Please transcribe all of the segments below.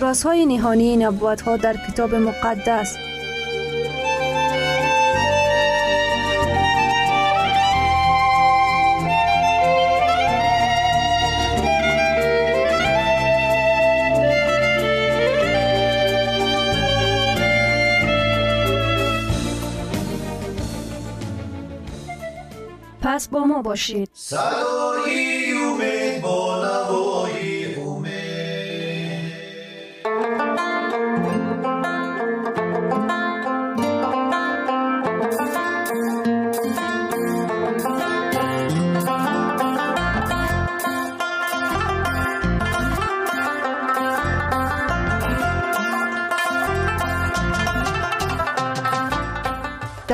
رازهای نهانی نبوت ها در کتاب مقدس. پس با ما باشید. صدای امید با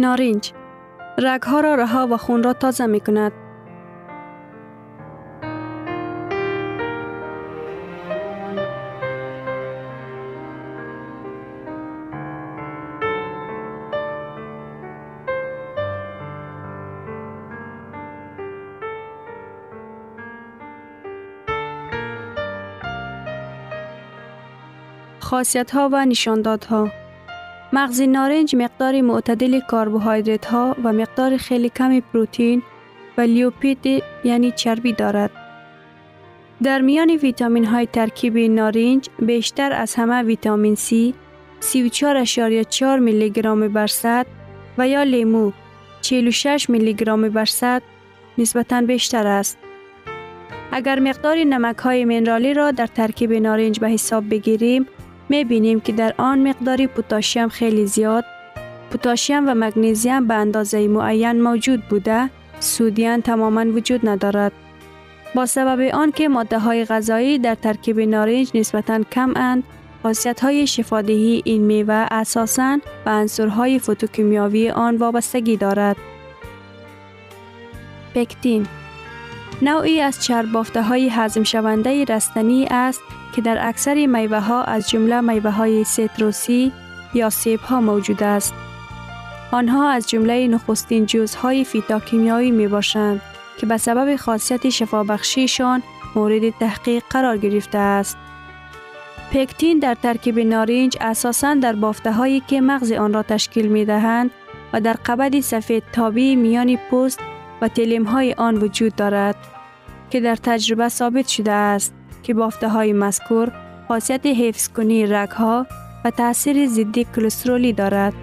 نارنج رگها را رها و خون را تازه می کند. خاصیت ها و نشاندادها مغز نارنج مقدار معتدل کربوهیدرات ها و مقدار خیلی کمی پروتئین و لیوپید یعنی چربی دارد. در میان ویتامین های ترکیب نارنج بیشتر از همه ویتامین C 34.4 میلی گرم بر صد و یا لیمو 46 میلی گرم بر صد نسبتاً بیشتر است. اگر مقدار نمک های منرالی را در ترکیب نارنج به حساب بگیریم می بینیم که در آن مقداری پوتاشیم خیلی زیاد پوتاشیم و مگنیزیم به اندازه معین موجود بوده سودیان تماما وجود ندارد با سبب آن که ماده های غذایی در ترکیب نارنج نسبتا کم اند خاصیت های شفادهی این میوه اساساً به عنصرهای فوتوکیمیاوی آن وابستگی دارد. پکتین نوعی از چرب بافته های هضم شونده رستنی است که در اکثر میوه ها از جمله میوه های سیتروسی یا سیب ها موجود است. آنها از جمله نخستین جزهای فیتاکیمیایی می باشند که به سبب خاصیت شفابخشیشان مورد تحقیق قرار گرفته است. پکتین در ترکیب نارنج اساساً در بافته هایی که مغز آن را تشکیل می دهند و در قبد سفید تابی میان پوست و تلیم های آن وجود دارد که در تجربه ثابت شده است که بافته های مذکور خاصیت حفظ کنی رگ ها و تاثیر ضد کلسترولی دارد.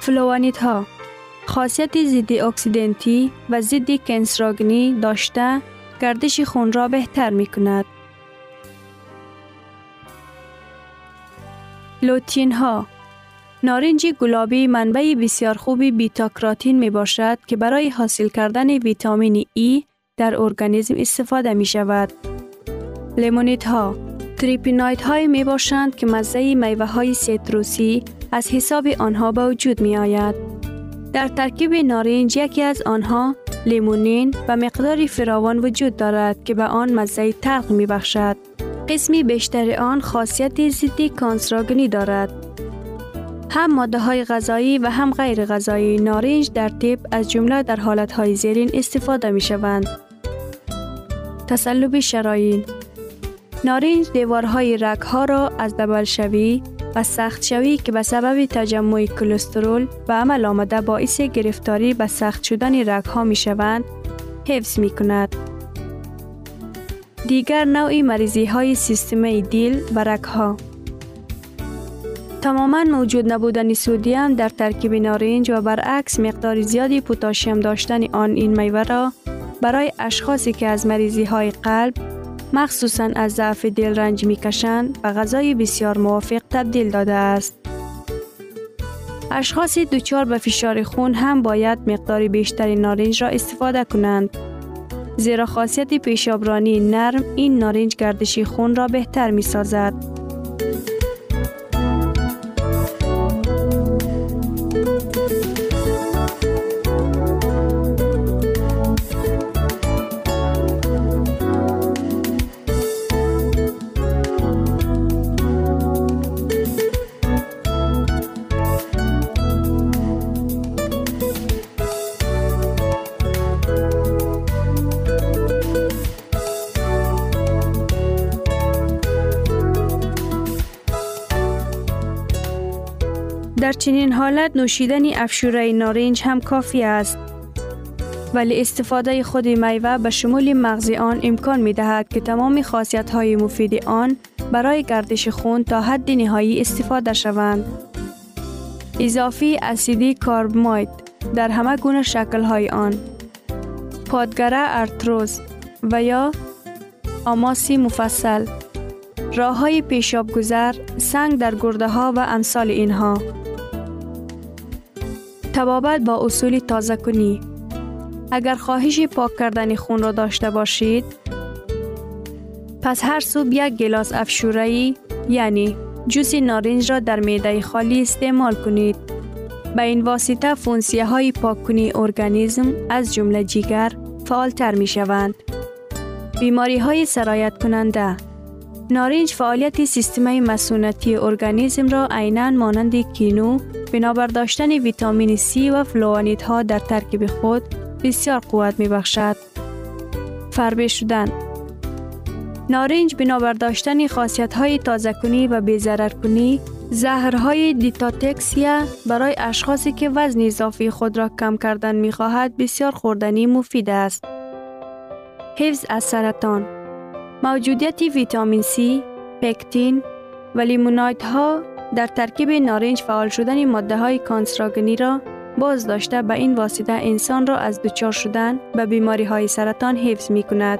فلوانیت ها خاصیت ضد اکسیدنتی و ضد کنسراگنی داشته گردش خون را بهتر می کند. لوتین ها نارنج گلابی منبع بسیار خوبی بیتا کراتین می باشد که برای حاصل کردن ویتامین ای در ارگانیسم استفاده می شود. لیمونیت ها تریپینایت های می باشند که مزه میوه های سیتروسی از حساب آنها به وجود می آید. در ترکیب نارنج یکی از آنها لیمونین و مقداری فراوان وجود دارد که به آن مزه تلخ می بخشد. قسمی بیشتر آن خاصیت ضد کانسراگنی دارد. هم ماده های غذایی و هم غیر غذایی نارنج در طب از جمله در حالت های زیرین استفاده می شوند. تسلب شراین نارنج دیوارهای رگ ها را از دبل شوی و سخت شوی که به سبب تجمع کلسترول و عمل آمده باعث گرفتاری به سخت شدن رگ ها می شوند حفظ می کند. دیگر نوعی مریضی های سیستم دیل و رگ ها تماما موجود نبودن سودیم در ترکیب نارنج و برعکس مقدار زیادی پوتاشیم داشتن آن این میوه را برای اشخاصی که از مریضی های قلب مخصوصا از ضعف دل رنج می کشند و غذای بسیار موافق تبدیل داده است. اشخاص دچار به فشار خون هم باید مقدار بیشتری نارنج را استفاده کنند. زیرا خاصیت پیشابرانی نرم این نارنج گردشی خون را بهتر می سازد. چنین حالت نوشیدن افشوره نارنج هم کافی است. ولی استفاده خود میوه به شمول مغز آن امکان می دهد که تمام خاصیت های مفید آن برای گردش خون تا حد نهایی استفاده شوند. اضافی اسیدی کاربماید در همه گونه شکل های آن. پادگره ارتروز و یا آماسی مفصل راه های پیشاب گذر، سنگ در گرده ها و امثال اینها. تبابت با اصول تازه کنی اگر خواهش پاک کردن خون را داشته باشید پس هر صبح یک گلاس افشوره یعنی جوس نارنج را در میده خالی استعمال کنید. به این واسطه فونسیه های پاک کنی ارگانیسم از جمله جیگر فعالتر می شوند. بیماری های سرایت کننده نارنج فعالیت سیستم مسونتی ارگانیسم را عینا مانند کینو بنابر داشتن ویتامین C و ها در ترکیب خود بسیار قوت می بخشد. فربه شدن نارنج بنابر داشتن خاصیت های تازه کنی و بیزرر کنی زهرهای دیتاتکسیا برای اشخاصی که وزن اضافی خود را کم کردن می خواهد بسیار خوردنی مفید است. حفظ از سرطان موجودیت ویتامین C، پکتین و لیمونایت ها در ترکیب نارنج فعال شدن ماده های کانسراگنی را باز داشته به این واسطه انسان را از دچار شدن به بیماری های سرطان حفظ می کند.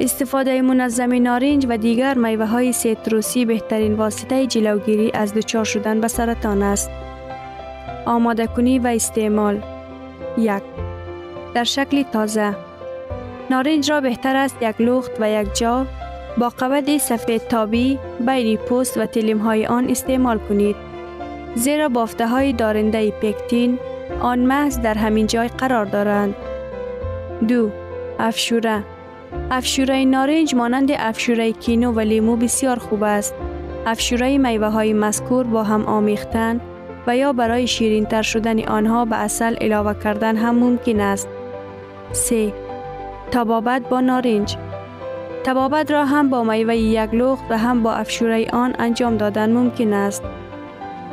استفاده منظم نارنج و دیگر میوه های سیتروسی بهترین واسطه جلوگیری از دچار شدن به سرطان است. آماده کنی و استعمال یک در شکل تازه نارنج را بهتر است یک لخت و یک جا با قبد سفید تابی بین پوست و تلیم های آن استعمال کنید. زیرا بافته های دارنده پکتین آن محض در همین جای قرار دارند. دو افشوره افشوره نارنج مانند افشوره کینو و لیمو بسیار خوب است. افشوره میوه های مذکور با هم آمیختن و یا برای شیرین تر شدن آنها به اصل علاوه کردن هم ممکن است. 3. تبابت با نارنج تبابت را هم با میوه یک لخت و هم با افشوره آن انجام دادن ممکن است.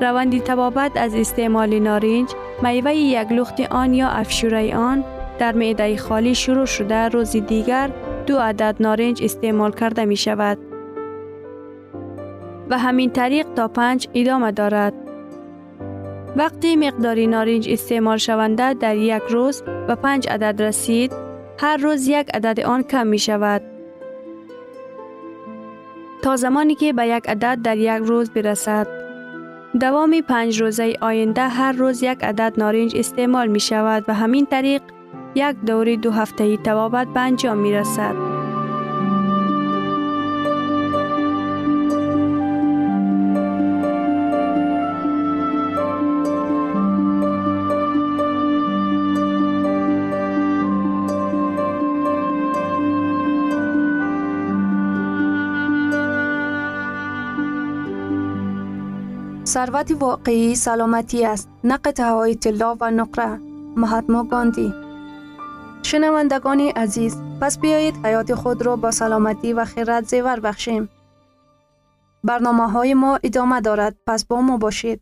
روندی تبابت از استعمال نارنج، میوه یک لخت آن یا افشوره آن در معده خالی شروع شده روز دیگر دو عدد نارنج استعمال کرده می شود. و همین طریق تا پنج ادامه دارد. وقتی مقداری نارنج استعمال شونده در یک روز و پنج عدد رسید، هر روز یک عدد آن کم می شود. تا زمانی که به یک عدد در یک روز برسد. دوام پنج روزه آینده هر روز یک عدد نارنج استعمال می شود و همین طریق یک دوری دو هفته توابت به انجام می رسد. ثروت واقعی سلامتی است نه قطعه طلا و نقره. مهاتما گاندی. شنوندگان عزیز پس بیایید حیات خود را با سلامتی و خیرت زیور بخشیم. برنامه های ما ادامه دارد پس با ما باشید.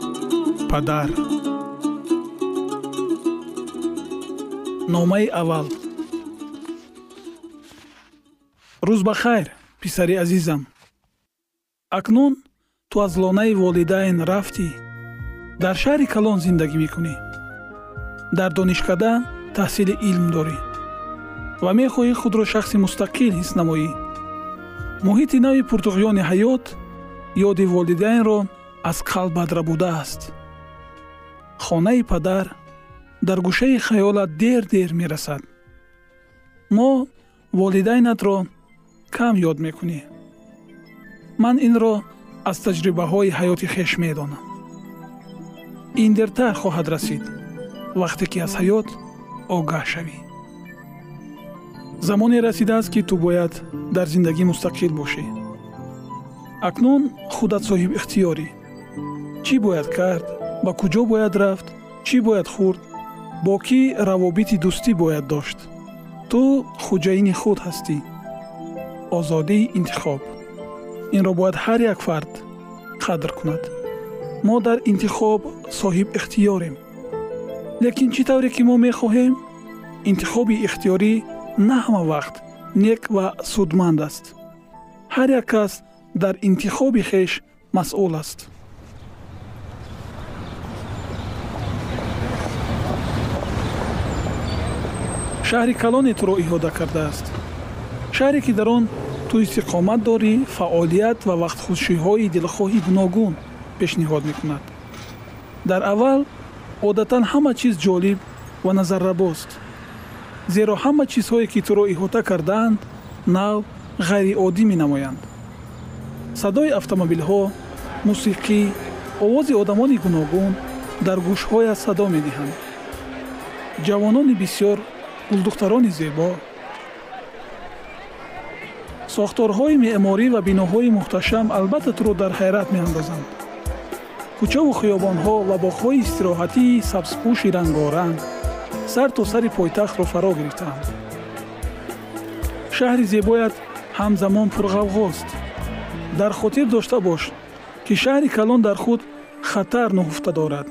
падар. Номаи аввал. Рӯз ба хайр писари азизам. Акнун ту аз лонаи волидайн рафтӣ дар шаҳри калон зиндагӣ мекунӣ. Дар донишкада таҳсили илм дорӣ. Ва мехоҳӣ худро шахси мустақил ҳис намоӣ. Муҳити нави пуртуғёни ҳаёт ёди волидайнро аз қалбат рабудааст хонаи падар дар гӯшаи хаёлат дер дер мерасад. Мо волидайнатро кам ёд мекунӣ. Ман инро аз таҷрибаҳои ҳаёти хеш медонам. Ин дертар хоҳад расид вақте ки аз ҳаёт огаҳ шавӣ. Замоне расидааст ки ту бояд дар зиндагӣ мустақил бошӣ. Акнун худат соҳибихтиёрӣ чӣ бояд кард ба куҷо бояд рафт? Чӣ бояд хӯрд бо кӣ равобити дӯстӣ бояд дошт? Ту хуҷаини худ ҳастӣ. Озодии интихоб. Инро бояд ҳар як фард қадр кунад. Мо дар интихоб соҳибихтиёрем лекин чӣ тавре ки мо мехоҳем? Интихоби ихтиёрӣ на ҳама вақт нек ва судманд аст. Ҳар як кас дар интихоби хеш масъул аст шаҳри калоне туро иҳода кардааст. Шаҳре ки дар он ту истиқомат дорӣ фаъолият ва вақтхушиҳои дилхоҳи гуногун пешниҳод мекунад. Дар аввал одатан ҳама чиз ҷолиб ва назаррабост. Зеро ҳама чизҳое ки туро иҳота кардаанд нав ғайриоддӣ менамоянд. Садои автомобилҳо мусиқӣ овози одамони гуногун дар гӯшҳоят садо медиҳанд ҷавонони бисёр гулдухтарони зебо. Сохторҳои меъморӣ ва биноҳои муҳташам албатта туро дар ҳайрат меандозанд. Кӯчаву хиёбонҳо ва боғҳои истироҳатии сабзпӯши рангоранг сар то сари пойтахтро фаро гирифтаанд. Шаҳри зебоят ҳамзамон пурғавғост. Дар хотир дошта бош ки шаҳри калон дар худ хатар нуҳуфта дорад.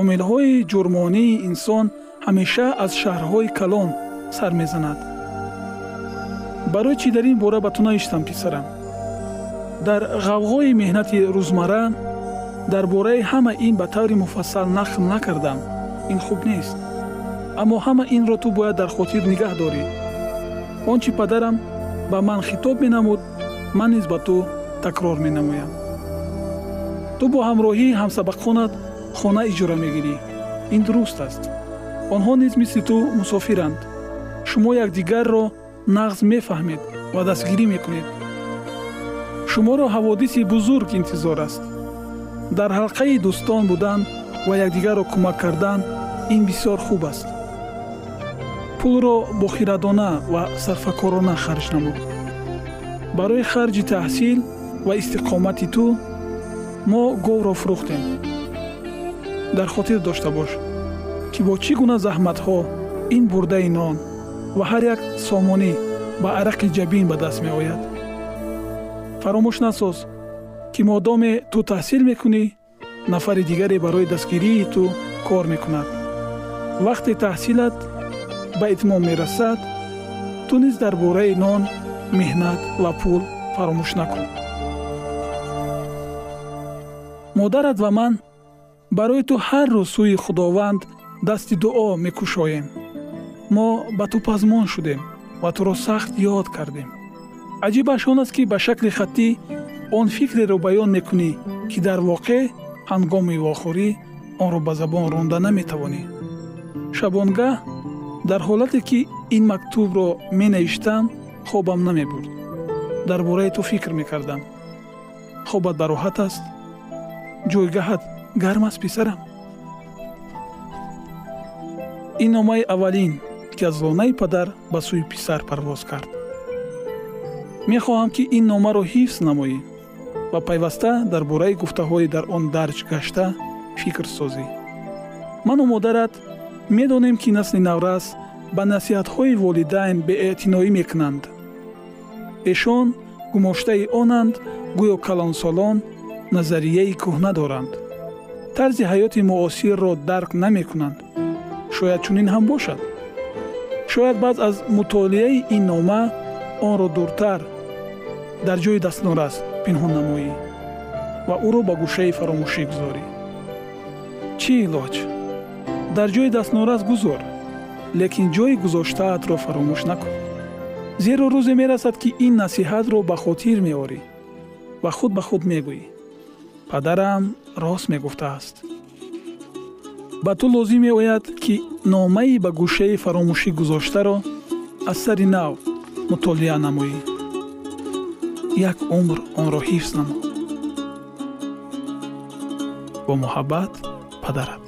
Омилҳои ҷурмонии инсон ҳамеша аз шаҳрҳои калон сар мезанад. Барои чӣ дар ин бора ба ту навиштам писарам? Дар ғавғои меҳнати рӯзмарра дар бораи ҳама ин ба таври муфассал нақл накардам. Ин хуб нест. Аммо ҳама инро ту бояд дар хотир нигаҳ дорӣ. Он чи падарам ба ман хитоб менамуд ман низ ба ту такрор менамоям. Ту бо ҳамроҳии ҳамсабақонат хона иҷора мегирӣ. Ин дуруст аст онҳо низ мисли ту мусофиранд. Шумо якдигарро нағз мефаҳмед ва дастгирӣ мекунед. Шуморо ҳаводиси бузург интизор аст. Дар ҳалқаи дӯстон будан ва якдигарро кӯмак кардан ин бисёр хуб аст. Пулро бохирадона ва сарфакорона харҷ намуд. Барои харҷи таҳсил ва истиқомати ту мо говро фурӯхтем. Дар хотир дошта бош ки бо чӣ гуна заҳматҳо ин бурдаи нон ва ҳар як сомонӣ ба арақи ҷабин ба даст меояд. Фаромӯш насоз ки модоме ту таҳсил мекунӣ нафари дигаре барои дастгирии ту кор мекунад. Вақте таҳсилат ба итмом мерасад ту низ дар бораи нон меҳнат ва пул фаромӯш накун. Модарат ва ман барои ту ҳар рӯз сӯи худованд дасти дуо мекушоем. Мо ба ту пазмон шудем ва туро сахт ёд кардем. Аҷибаш он аст ки ба шакли хаттӣ он фикреро баён мекунӣ ки дар воқеъ ҳангоми вохӯрӣ онро ба забон ронда наметавонӣ. Шабонгаҳ дар ҳолате ки ин мактубро менавиштам хобам намебурд. Дар бораи ту фикр мекардам. Хобат бароҳат аст. Ҷойгаҳат гарм аст писарам ин номаи аввалин ки аз лонаи падар ба сӯи писар парвоз кард. Мехоҳам ки ин номаро ҳифз намоӣ ва пайваста дар бораи гуфтаҳои дар он дарҷ гашта фикр созӣ. Ману модарат медонем ки насли наврас ба насиҳатҳои волидайн беэътиноӣ мекунанд. Эшон гумоштаи онанд гӯё калонсолон назарияи кӯҳна доранд. Тарзи ҳаёти муосирро дарк намекунанд шояд чунин ҳам бошад. Шояд баъд аз мутолиаи ин нома онро дуртар дар ҷои дастнорас пинҳон намоӣ ва ӯро ба гӯшаи фаромӯшӣ гузорӣ. Чӣ илоҷ? Дар ҷои дастнорас гузор лекин ҷои гузоштаатро фаромӯш накун. Зеро рӯзе мерасад ки ин насиҳатро ба хотир меорӣ ва худ ба худ мегӯӣ. Падарам рост мегуфтааст ба ту лозим меояд ки номаи ба гӯшаи фаромӯшӣ гузоштаро аз сари нав мутолиа намоӣ. Як умр онро ҳифз намо бо муҳаббат падарат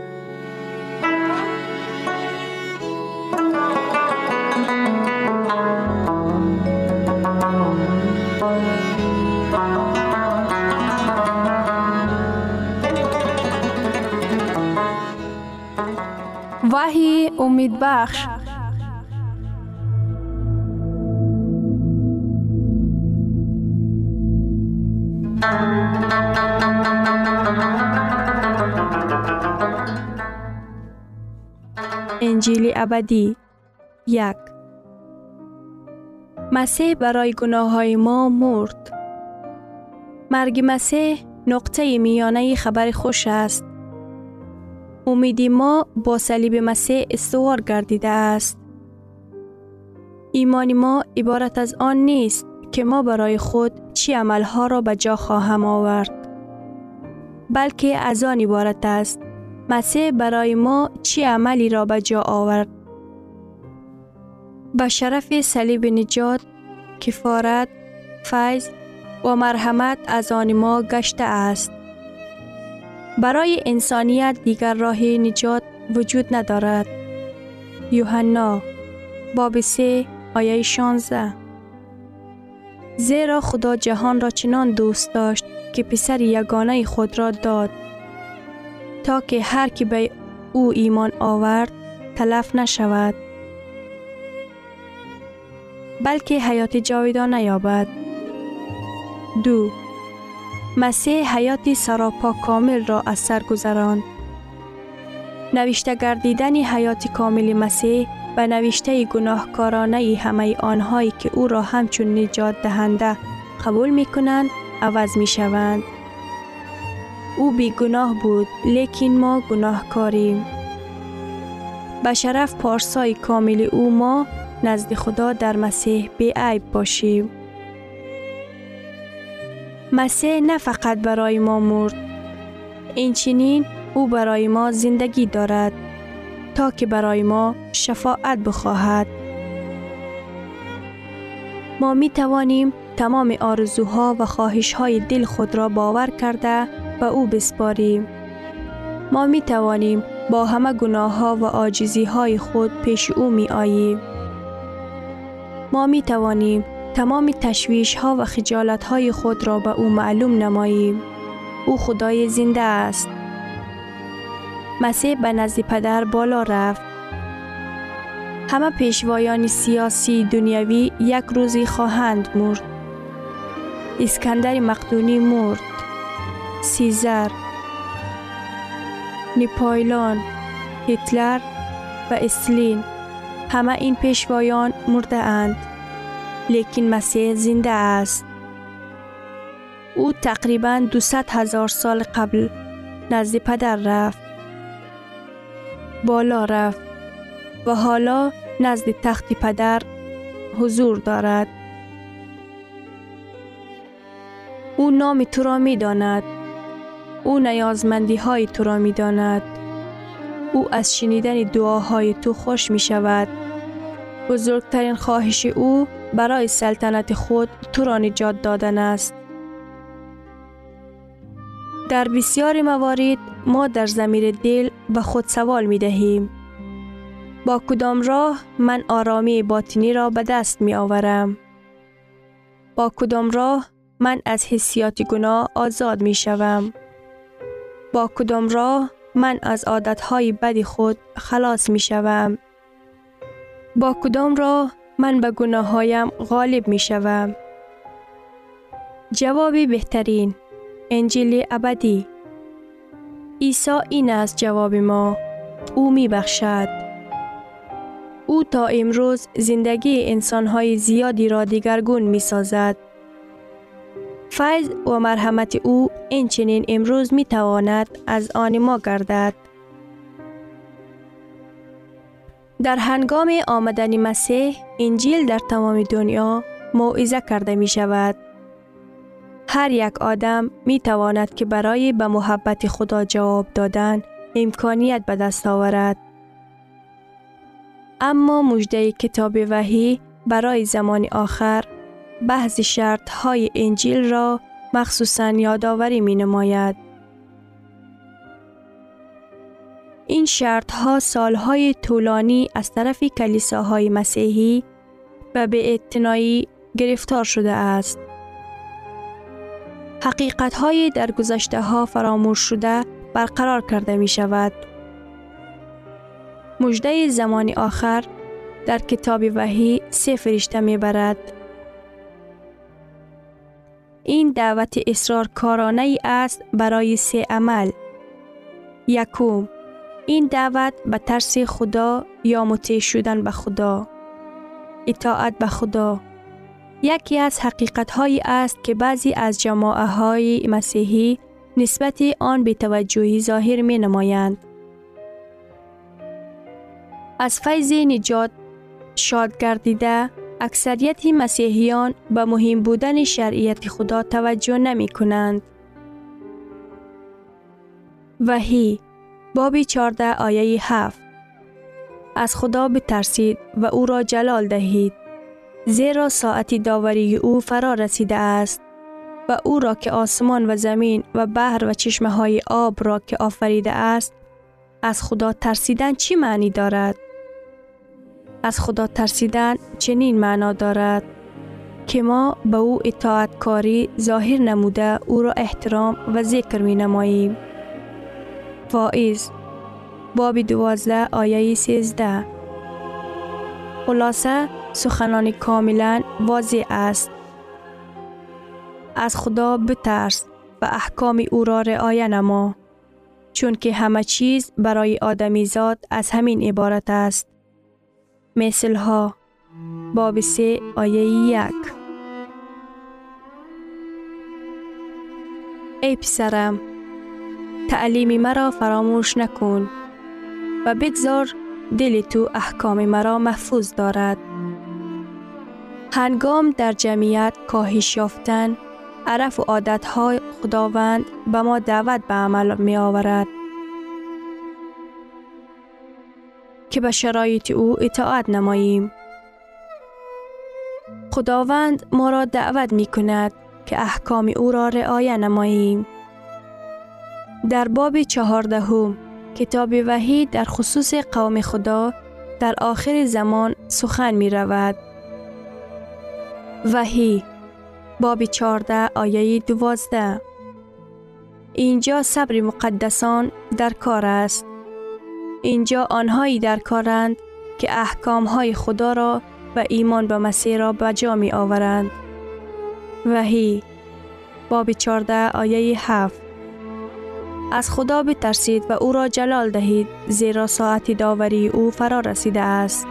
امید بخش انجیل ابدی یک مسیح برای گناه های ما مرد. مرگ مسیح نقطه میانه خبر خوش است. امیدی ما با صلیب مسیح استوار گردیده است. ایمان ما عبارت از آن نیست که ما برای خود چی عملها را به جا خواهم آورد. بلکه از آن عبارت است مسیح برای ما چی عملی را به جا آورد. به شرف صلیب نجات، کفارت، فیض و مرحمت از آن ما گشته است. برای انسانیت دیگر راه نجات وجود ندارد. یوحنا باب 3 آیه 16 زیرا خدا جهان را چنان دوست داشت که پسر یگانه خود را داد. تا که هر کی به او ایمان آورد تلف نشود. بلکه حیات جاویدان نیابد. دو مسیح حیات سراپا کامل را از سر گذراند نوشته گردیدن حیات کامل مسیح و نوشته گناهکارانه همه آنهایی که او را همچون نجات دهنده قبول می کنند عوض می شوند. او بی گناه بود لیکن ما گناهکاریم. به شرف پارسای کامل او ما نزد خدا در مسیح بی عیب باشیم. مسیح نه فقط برای ما مرد. اینچنین او برای ما زندگی دارد تا که برای ما شفاعت بخواهد. ما می توانیم تمام آرزوها و خواهشهای دل خود را باور کرده و او بسپاریم. ما می توانیم با همه گناه ها و آجیزی های خود پیش او می آییم. ما می توانیم تمام تشویش ها و خجالت های خود را به او معلوم نماییم. او خدای زنده است. مسیح به نزد پدر بالا رفت. همه پیشوایان سیاسی دنیاوی یک روزی خواهند مرد. اسکندر مقدونی مرد. سیزر نیپایلان هیتلر و استلین همه این پیشوایان مرده اند لیکن مسیح زنده است او تقریبا 200 هزار سال قبل نزد پدر رفت بالا رفت و حالا نزد تخت پدر حضور دارد او نام تو را می داند او نیازمندی های تو را می داند. او از شنیدن دعاهای تو خوش می شود. بزرگترین خواهش او برای سلطنت خود تو را نجات دادن است. در بسیار موارد ما در زمیر دل به خود سوال می دهیم. با کدام راه من آرامی باطنی را به دست می آورم؟ با کدام راه من از حسیات گناه آزاد می شوم؟ با کدام راه من از عادتهای بد خود خلاص می شوم. با کدام راه من به گناهایم غالب می شوم. جواب بهترین انجیل ابدی عیسی این است جواب ما او می بخشد. او تا امروز زندگی انسانهای زیادی را دیگرگون می سازد. فیض و مرحمت او این امروز می تواند از آن ما گردد. در هنگام آمدن مسیح انجیل در تمام دنیا موعظه کرده می شود. هر یک آدم می تواند که برای به محبت خدا جواب دادن امکانیت به دست آورد. اما مجده کتاب وحی برای زمان آخر بحث شرط های انجیل را مخصوصا یادآوری می نماید. این شرط ها سال های طولانی از طرف کلیساهای مسیحی و به اتنایی گرفتار شده است. حقیقت های در گذشته ها فراموش شده برقرار کرده می شود. مجده زمان آخر در کتاب وحی سه فرشته می برد. این دعوت اصرار کارانه ای است برای سه عمل. یکوم این دعوت به ترس خدا یا مطیع شدن به خدا. اطاعت به خدا. یکی از حقیقت هایی است که بعضی از جماعه های مسیحی نسبت آن به توجهی ظاهر می نمایند. از فیض نجات شاد گردیده اکثریت مسیحیان به مهم بودن شرعیت خدا توجه نمی کنند. وحی بابی 14 آیه 7 از خدا بترسید و او را جلال دهید زیرا ساعتی داوری او فرا رسیده است و او را که آسمان و زمین و بحر و چشمه های آب را که آفریده است از خدا ترسیدن چی معنی دارد؟ از خدا ترسیدن چنین معنا دارد که ما به او اطاعت کاری ظاهر نموده او را احترام و ذکر می نماییم. فائز باب دوازده آیه سیزده خلاصه سخنان کاملا واضح است. از خدا بترس و احکام او را رعایه نما چون که همه چیز برای آدمی زاد از همین عبارت است. مثل ها باب سه آیه یک ای پسرم تعلیم مرا فراموش نکن و بگذار دل تو احکام مرا محفوظ دارد هنگام در جمعیت کاهش یافتن عرف و عادتهای خداوند به ما دعوت به عمل می آورد که به شرایط او اطاعت نماییم. خداوند ما را دعوت می کند که احکام او را رعایه نماییم. در باب چهاردهم کتاب وحی در خصوص قوم خدا در آخر زمان سخن می رود. وحی باب چهارده آیه دوازده اینجا صبر مقدسان در کار است. اینجا آنهایی در کارند که احکام های خدا را و ایمان به مسیح را به جا می آورند. وحی باب 14 آیه 7 از خدا بترسید و او را جلال دهید زیرا ساعت داوری او فرا رسیده است.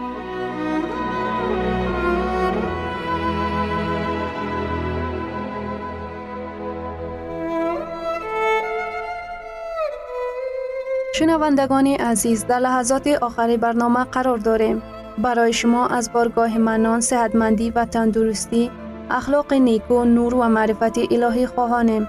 شنوندگان عزیز در لحظات آخری برنامه قرار داریم. برای شما از بارگاه منان، صحتمندی و تندرستی، اخلاق نیکو، نور و معرفت الهی خواهانیم.